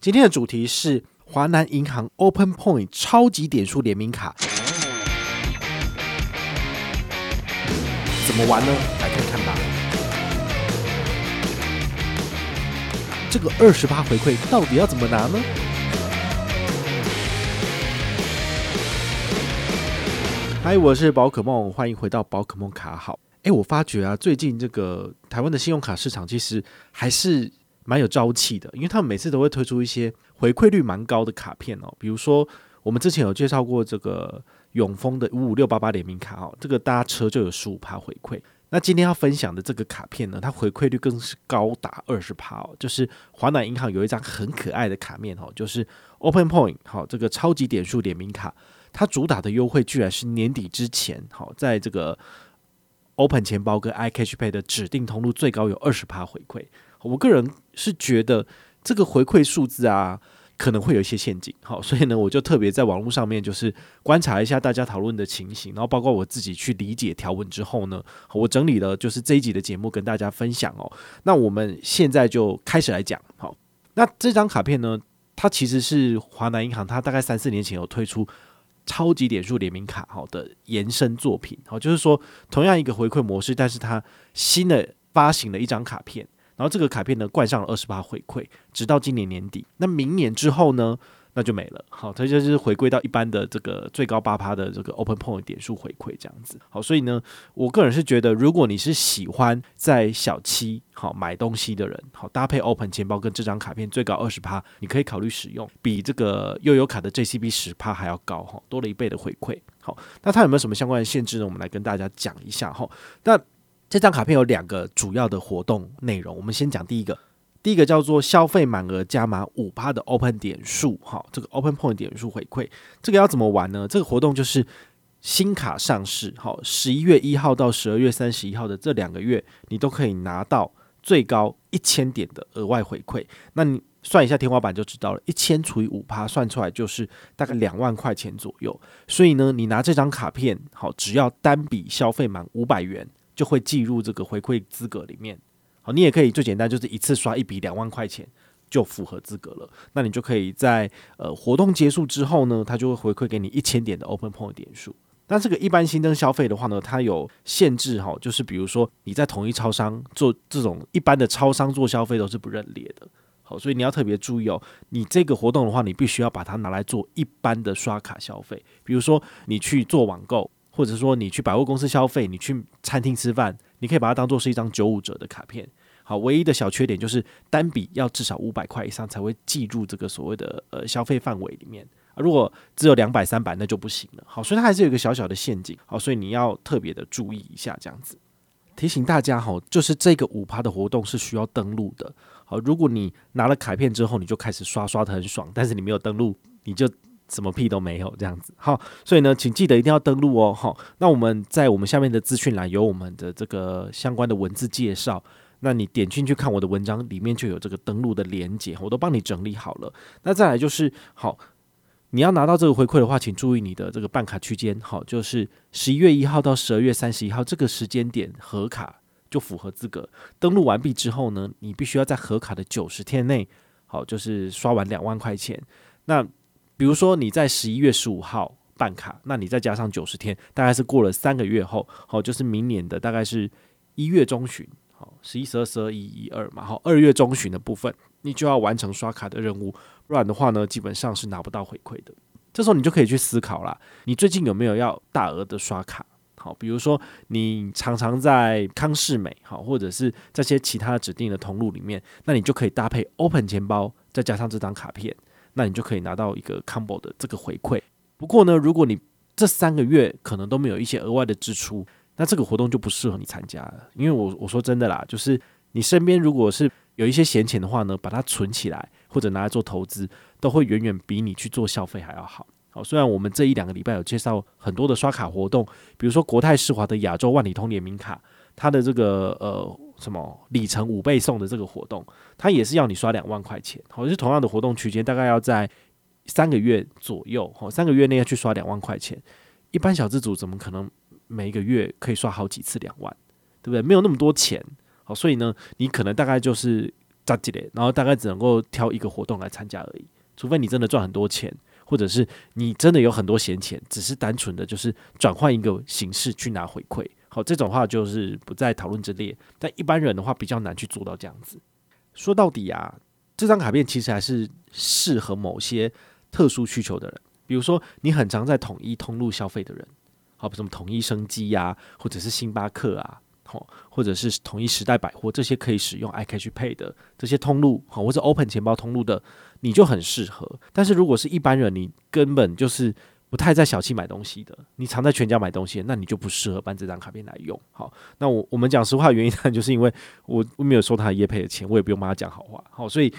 今天的主题是华南银行 Open Point 超级点数联名卡，怎么玩呢？来看看吧。这个二十八回馈到底要怎么拿呢？嗨，我是宝可梦，欢迎回到宝可梦卡好。哎，我发觉啊，最近这个台湾的信用卡市场其实还是蛮有朝气的，因为他们每次都会推出一些回馈率蛮高的卡片哦。比如说，我们之前有介绍过这个永丰的五五六八八联名卡哦，这个搭车就有十五趴回馈。那今天要分享的这个卡片呢，它回馈率更是高达二十趴哦。就是华南银行有一张很可爱的卡面哦，就是 Open Point 好，这个超级点数联名卡。它主打的优惠居然是年底之前，好，在这个 Open 钱包跟 iCash Pay 的指定通路最高有二十趴回馈。我个人是觉得这个回馈数字啊，可能会有一些陷阱，好，所以呢，我就特别在网络上面就是观察一下大家讨论的情形，然后包括我自己去理解条文之后呢，我整理了就是这一集的节目跟大家分享哦。那我们现在就开始来讲，好，那这张卡片呢，它其实是华南银行，它大概三四年前有推出。超级点数联名卡好的延伸作品，好，就是说同样一个回馈模式，但是它新的发行了一张卡片，然后这个卡片呢冠上了二十趴回馈，直到今年年底。那明年之后呢？那就没了，好，它就是回归到一般的这个最高八趴的这个 Open Point 点数回馈这样子，好，所以呢，我个人是觉得，如果你是喜欢在小七好买东西的人，好搭配 Open 钱包跟这张卡片最高二十趴，你可以考虑使用，比这个悠游卡的 JCB 十趴还要高哈，多了一倍的回馈。好，那它有没有什么相关的限制呢？我们来跟大家讲一下哈。那这张卡片有两个主要的活动内容，我们先讲第一个。第一个叫做消费满额加码五趴的 Open 点数，哈，这个 Open Point 点数回馈，这个要怎么玩呢？这个活动就是新卡上市，好，十一月一号到十二月三十一号的这两个月，你都可以拿到最高一千点的额外回馈。那你算一下天花板就知道了，一千除以五趴，算出来就是大概两万块钱左右。所以呢，你拿这张卡片，好，只要单笔消费满五百元，就会计入这个回馈资格里面。好你也可以最简单，就是一次刷一笔两万块钱就符合资格了。那你就可以在呃活动结束之后呢，它就会回馈给你一千点的 Open Point 点数。那这个一般新增消费的话呢，它有限制哈，就是比如说你在同一超商做这种一般的超商做消费都是不认列的。好，所以你要特别注意哦。你这个活动的话，你必须要把它拿来做一般的刷卡消费，比如说你去做网购，或者说你去百货公司消费，你去餐厅吃饭。你可以把它当做是一张九五折的卡片，好，唯一的小缺点就是单笔要至少五百块以上才会计入这个所谓的呃消费范围里面，如果只有两百三百那就不行了，好，所以它还是有一个小小的陷阱，好，所以你要特别的注意一下这样子，提醒大家哈，就是这个五趴的活动是需要登录的，好，如果你拿了卡片之后你就开始刷刷的很爽，但是你没有登录，你就。什么屁都没有这样子，好，所以呢，请记得一定要登录哦，好，那我们在我们下面的资讯栏有我们的这个相关的文字介绍，那你点进去看我的文章，里面就有这个登录的连接，我都帮你整理好了。那再来就是，好，你要拿到这个回馈的话，请注意你的这个办卡区间，好，就是十一月一号到十二月三十一号这个时间点核卡就符合资格。登录完毕之后呢，你必须要在核卡的九十天内，好，就是刷完两万块钱，那。比如说你在十一月十五号办卡，那你再加上九十天，大概是过了三个月后，好，就是明年的大概是一月中旬，好，十一、十二、十二、一、一、二嘛，好，二月中旬的部分，你就要完成刷卡的任务，不然的话呢，基本上是拿不到回馈的。这时候你就可以去思考啦，你最近有没有要大额的刷卡？好，比如说你常常在康世美，好，或者是这些其他指定的通路里面，那你就可以搭配 Open 钱包，再加上这张卡片。那你就可以拿到一个 combo 的这个回馈。不过呢，如果你这三个月可能都没有一些额外的支出，那这个活动就不适合你参加了。因为我我说真的啦，就是你身边如果是有一些闲钱的话呢，把它存起来或者拿来做投资，都会远远比你去做消费还要好。好，虽然我们这一两个礼拜有介绍很多的刷卡活动，比如说国泰世华的亚洲万里通联名卡，它的这个呃。什么里程五倍送的这个活动，它也是要你刷两万块钱，好，是同样的活动区间，大概要在三个月左右，好，三个月内要去刷两万块钱，一般小资族怎么可能每一个月可以刷好几次两万，对不对？没有那么多钱，好，所以呢，你可能大概就是扎几嘞，然后大概只能够挑一个活动来参加而已。除非你真的赚很多钱，或者是你真的有很多闲钱，只是单纯的就是转换一个形式去拿回馈。好，这种话就是不在讨论之列。但一般人的话比较难去做到这样子。说到底啊，这张卡片其实还是适合某些特殊需求的人，比如说你很常在统一通路消费的人，好，什么统一生机呀，或者是星巴克啊，好，或者是统一时代百货这些可以使用 iCash Pay 的这些通路，好，或者 Open 钱包通路的，你就很适合。但是如果是一般人，你根本就是。不太在小气买东西的，你常在全家买东西，那你就不适合办这张卡片来用。好，那我我们讲实话原因呢，就是因为我我没有收他业配的钱，我也不用帮他讲好话。好，所以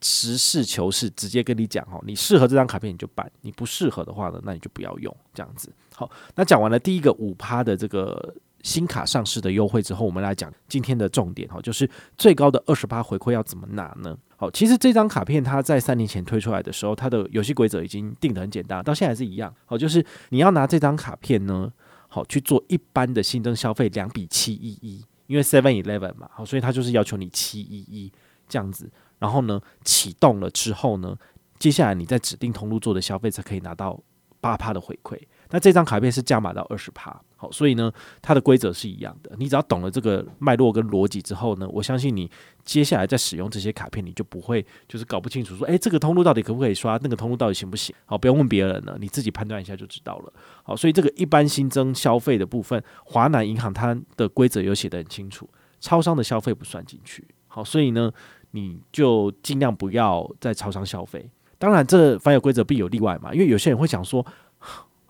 实事求是，直接跟你讲哈，你适合这张卡片你就办，你不适合的话呢，那你就不要用这样子。好，那讲完了第一个五趴的这个。新卡上市的优惠之后，我们来讲今天的重点哈，就是最高的二十八回馈要怎么拿呢？好，其实这张卡片它在三年前推出来的时候，它的游戏规则已经定得很简单，到现在是一样。好，就是你要拿这张卡片呢，好去做一般的新增消费两比七一一，因为 Seven Eleven 嘛，好，所以它就是要求你七一一这样子。然后呢，启动了之后呢，接下来你在指定通路做的消费才可以拿到八趴的回馈。那这张卡片是加码到二十趴。好，所以呢，它的规则是一样的。你只要懂了这个脉络跟逻辑之后呢，我相信你接下来在使用这些卡片，你就不会就是搞不清楚说，诶，这个通路到底可不可以刷，那个通路到底行不行？好，不用问别人了，你自己判断一下就知道了。好，所以这个一般新增消费的部分，华南银行它的规则有写得很清楚，超商的消费不算进去。好，所以呢，你就尽量不要在超商消费。当然，这凡有规则必有例外嘛，因为有些人会想说。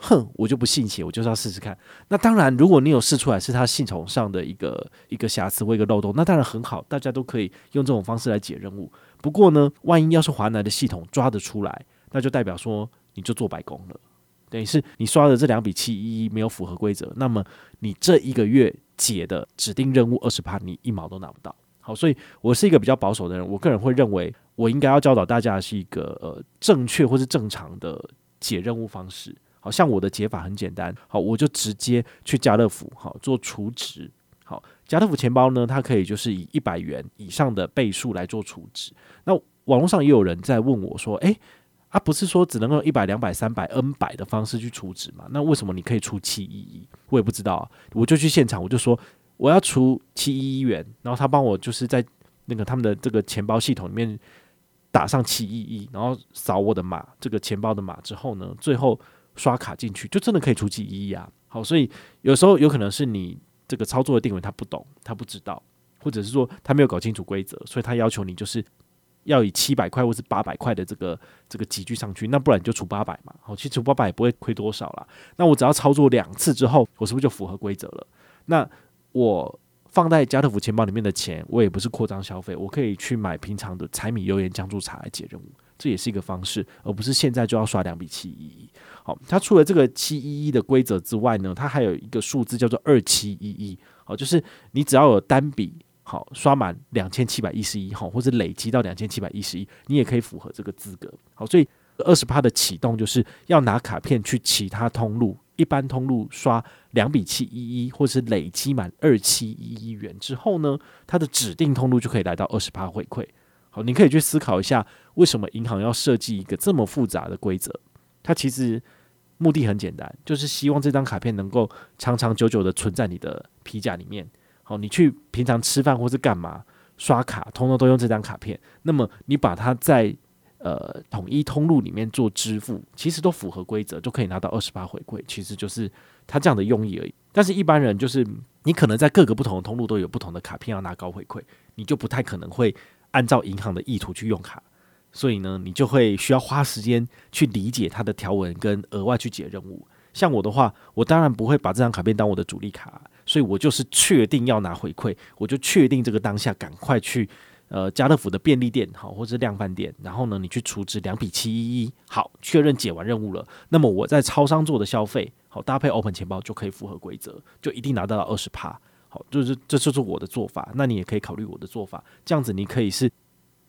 哼，我就不信邪，我就是要试试看。那当然，如果你有试出来是它系统上的一个一个瑕疵或一个漏洞，那当然很好，大家都可以用这种方式来解任务。不过呢，万一要是华南的系统抓得出来，那就代表说你就做白工了，等于是你刷的这两笔七一一没有符合规则，那么你这一个月解的指定任务二十趴，你一毛都拿不到。好，所以我是一个比较保守的人，我个人会认为，我应该要教导大家是一个呃正确或是正常的解任务方式。好像我的解法很简单，好，我就直接去家乐福，好做储值。好，家乐福钱包呢，它可以就是以一百元以上的倍数来做储值。那网络上也有人在问我说，诶、欸，啊，不是说只能用一百、两百、三百、N 百的方式去储值吗？那为什么你可以出七一一？我也不知道啊。我就去现场，我就说我要出七一一元，然后他帮我就是在那个他们的这个钱包系统里面打上七一一，然后扫我的码，这个钱包的码之后呢，最后。刷卡进去就真的可以出七一一啊！好，所以有时候有可能是你这个操作的定位他不懂，他不知道，或者是说他没有搞清楚规则，所以他要求你就是要以七百块或是八百块的这个这个集聚上去，那不然你就出八百嘛。好，其实出八百也不会亏多少啦。那我只要操作两次之后，我是不是就符合规则了？那我放在家乐福钱包里面的钱，我也不是扩张消费，我可以去买平常的柴米油盐酱醋茶来解任务，这也是一个方式，而不是现在就要刷两笔七一一。它除了这个七一一的规则之外呢，它还有一个数字叫做二七一一。好，就是你只要有单笔好刷满两千七百一十一号，或者累积到两千七百一十一，你也可以符合这个资格。好，所以二十趴的启动就是要拿卡片去其他通路，一般通路刷两笔七一一，或是累积满二七一一元之后呢，它的指定通路就可以来到二十趴回馈。好，你可以去思考一下，为什么银行要设计一个这么复杂的规则？它其实目的很简单，就是希望这张卡片能够长长久久的存在你的皮夹里面。好，你去平常吃饭或是干嘛刷卡，通通都用这张卡片。那么你把它在呃统一通路里面做支付，其实都符合规则，就可以拿到二十八回馈。其实就是它这样的用意而已。但是一般人就是你可能在各个不同的通路都有不同的卡片要拿高回馈，你就不太可能会按照银行的意图去用卡。所以呢，你就会需要花时间去理解它的条文，跟额外去解任务。像我的话，我当然不会把这张卡片当我的主力卡，所以我就是确定要拿回馈，我就确定这个当下赶快去呃家乐福的便利店好，或者量贩店，然后呢，你去储值两笔七一一，好，确认解完任务了，那么我在超商做的消费，好，搭配 Open 钱包就可以符合规则，就一定拿到了二十趴，好，就是这就是我的做法，那你也可以考虑我的做法，这样子你可以是。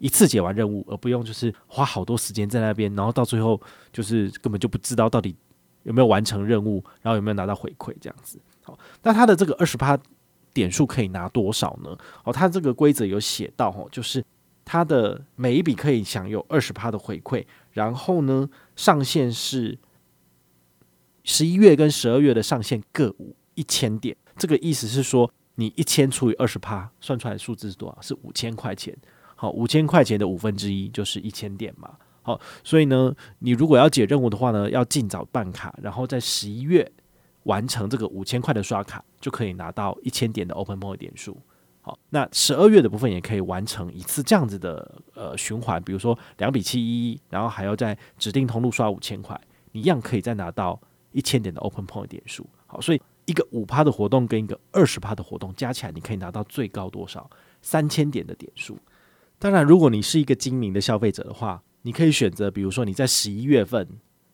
一次解完任务，而不用就是花好多时间在那边，然后到最后就是根本就不知道到底有没有完成任务，然后有没有拿到回馈这样子。好，那它的这个二十趴点数可以拿多少呢？哦，它这个规则有写到哦，就是它的每一笔可以享有二十趴的回馈，然后呢，上限是十一月跟十二月的上限各五一千点。这个意思是说，你一千除以二十趴，算出来的数字是多少？是五千块钱。好，五千块钱的五分之一就是一千点嘛。好，所以呢，你如果要解任务的话呢，要尽早办卡，然后在十一月完成这个五千块的刷卡，就可以拿到一千点的 Open Point 点数。好，那十二月的部分也可以完成一次这样子的呃循环，比如说两比七一，然后还要在指定通路刷五千块，你一样可以再拿到一千点的 Open Point 点数。好，所以一个五趴的活动跟一个二十趴的活动加起来，你可以拿到最高多少？三千点的点数。当然，如果你是一个精明的消费者的话，你可以选择，比如说你在十一月份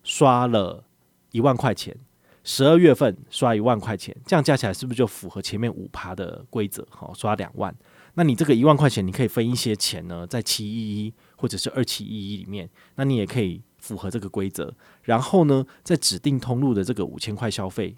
刷了一万块钱，十二月份刷一万块钱，这样加起来是不是就符合前面五趴的规则？好，刷两万，那你这个一万块钱，你可以分一些钱呢，在七一一或者是二七一一里面，那你也可以符合这个规则。然后呢，在指定通路的这个五千块消费，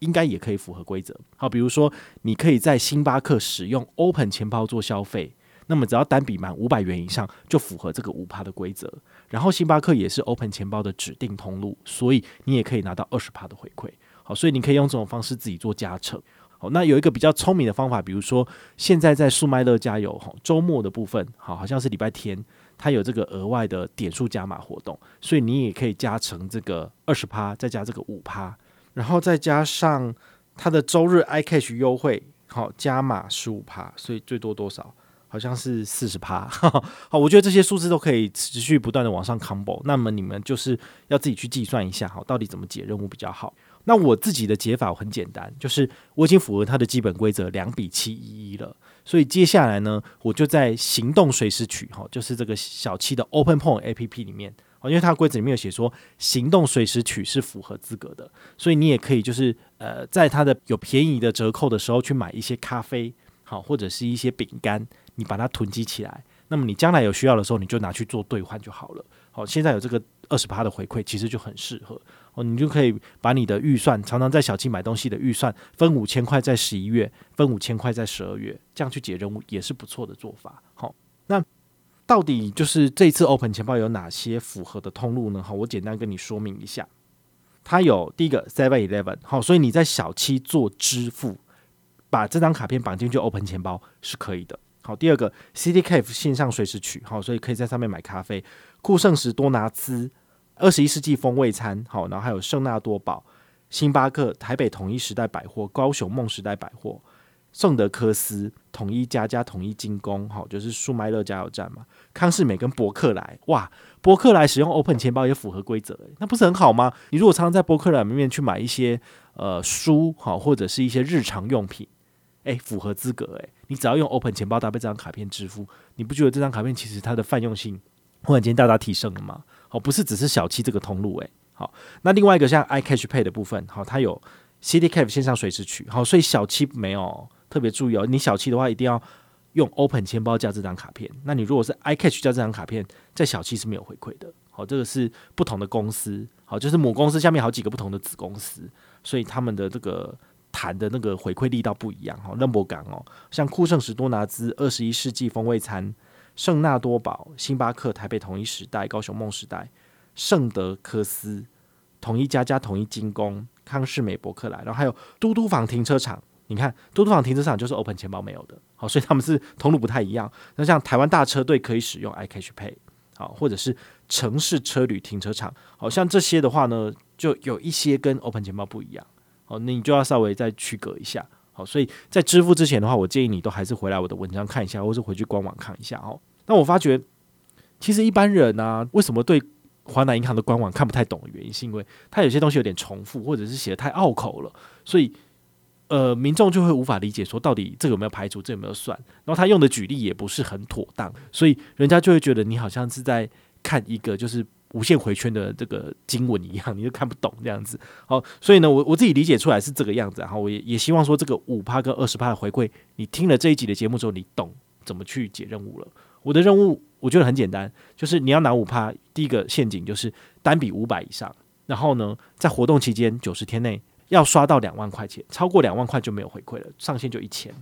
应该也可以符合规则。好，比如说你可以在星巴克使用 Open 钱包做消费。那么只要单笔满五百元以上，就符合这个五趴的规则。然后星巴克也是 Open 钱包的指定通路，所以你也可以拿到二十趴的回馈。好，所以你可以用这种方式自己做加成。好，那有一个比较聪明的方法，比如说现在在速卖乐加油，哈，周末的部分，好，好像是礼拜天，它有这个额外的点数加码活动，所以你也可以加成这个二十趴，再加这个五趴，然后再加上它的周日 iCash 优惠，好，加码十五趴，所以最多多少？好像是四十趴，好，我觉得这些数字都可以持续不断的往上 combo，那么你们就是要自己去计算一下，好，到底怎么解任务比较好。那我自己的解法很简单，就是我已经符合它的基本规则两比七一一了，所以接下来呢，我就在行动随时取，哈，就是这个小七的 Open Point APP 里面，因为它规则里面有写说行动随时取是符合资格的，所以你也可以就是呃，在它的有便宜的折扣的时候去买一些咖啡，好，或者是一些饼干。你把它囤积起来，那么你将来有需要的时候，你就拿去做兑换就好了。好，现在有这个二十趴的回馈，其实就很适合哦。你就可以把你的预算，常常在小七买东西的预算，分五千块在十一月，分五千块在十二月，这样去解任务也是不错的做法。好，那到底就是这次 Open 钱包有哪些符合的通路呢？好，我简单跟你说明一下。它有第一个 Seven Eleven，好，所以你在小七做支付，把这张卡片绑进去 Open 钱包是可以的。好，第二个 CityCafe 线上随时取，好，所以可以在上面买咖啡。酷盛时多拿滋，二十一世纪风味餐，好，然后还有圣纳多堡、星巴克、台北统一时代百货、高雄梦时代百货、圣德科斯、统一家家、统一精工，好，就是舒麦乐加油站嘛。康士美跟博客来，哇，博客来使用 Open 钱包也符合规则，那不是很好吗？你如果常常在博客来里面去买一些呃书，好，或者是一些日常用品。诶，符合资格诶，你只要用 Open 钱包搭配这张卡片支付，你不觉得这张卡片其实它的泛用性忽然间大大提升了吗？好，不是只是小七这个通路诶。好，那另外一个像 iCash Pay 的部分，好，它有 CityCafe 线上随时取，好，所以小七没有特别注意哦。你小七的话一定要用 Open 钱包加这张卡片，那你如果是 iCash 加这张卡片，在小七是没有回馈的。好，这个是不同的公司，好，就是母公司下面好几个不同的子公司，所以他们的这个。谈的那个回馈力道不一样哈，任博港哦，像酷盛时多拿滋、二十一世纪风味餐、圣纳多堡、星巴克、台北统一时代、高雄梦时代、圣德科斯、统一家家、统一精工、康士美、博客来，然后还有嘟嘟房停车场。你看，嘟嘟房停车场就是 Open 钱包没有的，好，所以他们是通路不太一样。那像台湾大车队可以使用 iCash Pay，好，或者是城市车旅停车场，好像这些的话呢，就有一些跟 Open 钱包不一样。哦，那你就要稍微再区隔一下。好，所以在支付之前的话，我建议你都还是回来我的文章看一下，或是回去官网看一下哦。那我发觉，其实一般人啊，为什么对华南银行的官网看不太懂的原因，是因为它有些东西有点重复，或者是写的太拗口了，所以呃，民众就会无法理解说到底这个有没有排除，这、有没有算，然后他用的举例也不是很妥当，所以人家就会觉得你好像是在看一个就是。无限回圈的这个经文一样，你就看不懂这样子。好，所以呢，我我自己理解出来是这个样子。然后我也也希望说，这个五趴跟二十趴的回馈，你听了这一集的节目之后，你懂怎么去解任务了。我的任务我觉得很简单，就是你要拿五趴，第一个陷阱就是单笔五百以上，然后呢，在活动期间九十天内要刷到两万块钱，超过两万块就没有回馈了，上限就一千。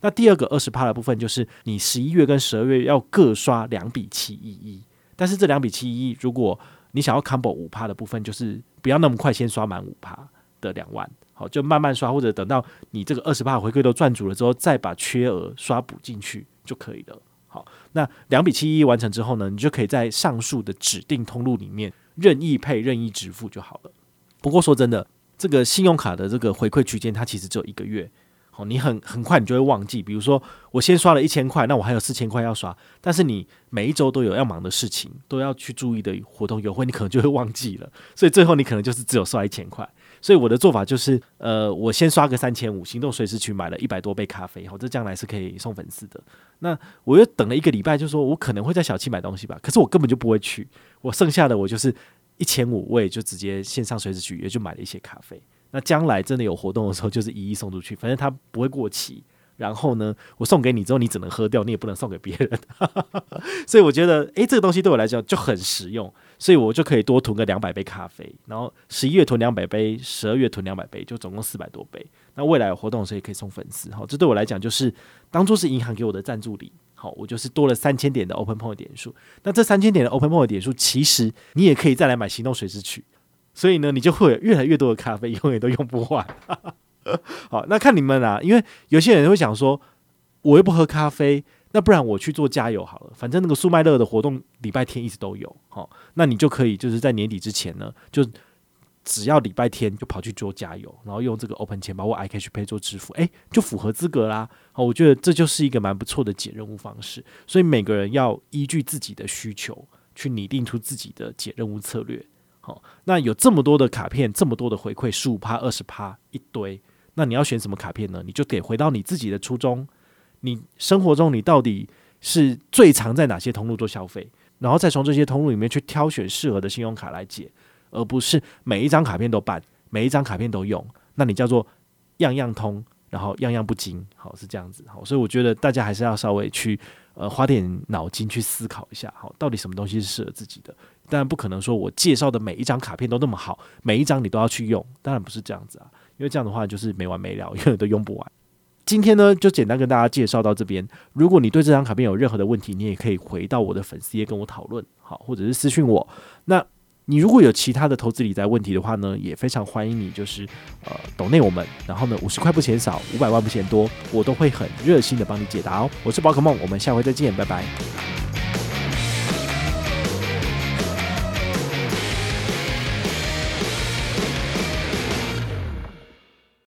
那第二个二十趴的部分，就是你十一月跟十二月要各刷两笔七一一，但是这两笔七一，如果你想要 combo 五趴的部分，就是不要那么快先刷满五趴的两万，好，就慢慢刷，或者等到你这个二十趴回馈都赚足了之后，再把缺额刷补进去就可以了。好，那两笔七一完成之后呢，你就可以在上述的指定通路里面任意配、任意支付就好了。不过说真的，这个信用卡的这个回馈区间，它其实只有一个月。好，你很很快你就会忘记。比如说，我先刷了一千块，那我还有四千块要刷，但是你每一周都有要忙的事情，都要去注意的活动优惠，你可能就会忘记了。所以最后你可能就是只有刷一千块。所以我的做法就是，呃，我先刷个三千五，行动随时去买了一百多杯咖啡，好，这将来是可以送粉丝的。那我又等了一个礼拜，就说我可能会在小七买东西吧，可是我根本就不会去。我剩下的我就是一千五，我也就直接线上随时取，也就买了一些咖啡。那将来真的有活动的时候，就是一一送出去，反正它不会过期。然后呢，我送给你之后，你只能喝掉，你也不能送给别人。所以我觉得，诶，这个东西对我来讲就很实用，所以我就可以多囤个两百杯咖啡。然后十一月囤两百杯，十二月囤两百杯，就总共四百多杯。那未来有活动的时候也可以送粉丝。好，这对我来讲就是当做是银行给我的赞助礼。好，我就是多了三千点的 Open Point 点数。那这三千点的 Open Point 点数，其实你也可以再来买行动随时取。所以呢，你就会有越来越多的咖啡，永远都用不完。好，那看你们啦，因为有些人会想说，我又不喝咖啡，那不然我去做加油好了。反正那个速卖乐的活动礼拜天一直都有，好，那你就可以就是在年底之前呢，就只要礼拜天就跑去做加油，然后用这个 Open 钱包或 iCash Pay 做支付，诶，就符合资格啦。好，我觉得这就是一个蛮不错的解任务方式。所以每个人要依据自己的需求去拟定出自己的解任务策略。好，那有这么多的卡片，这么多的回馈，十五趴、二十趴一堆，那你要选什么卡片呢？你就得回到你自己的初衷，你生活中你到底是最常在哪些通路做消费，然后再从这些通路里面去挑选适合的信用卡来解，而不是每一张卡片都办，每一张卡片都用，那你叫做样样通，然后样样不精，好，是这样子。好，所以我觉得大家还是要稍微去呃花点脑筋去思考一下，好，到底什么东西是适合自己的。当然不可能说我介绍的每一张卡片都那么好，每一张你都要去用，当然不是这样子啊，因为这样的话就是没完没了，永远都用不完。今天呢，就简单跟大家介绍到这边。如果你对这张卡片有任何的问题，你也可以回到我的粉丝页跟我讨论，好，或者是私信我。那你如果有其他的投资理财问题的话呢，也非常欢迎你，就是呃抖内我们，然后呢五十块不嫌少，五百万不嫌多，我都会很热心的帮你解答哦。我是宝可梦，我们下回再见，拜拜。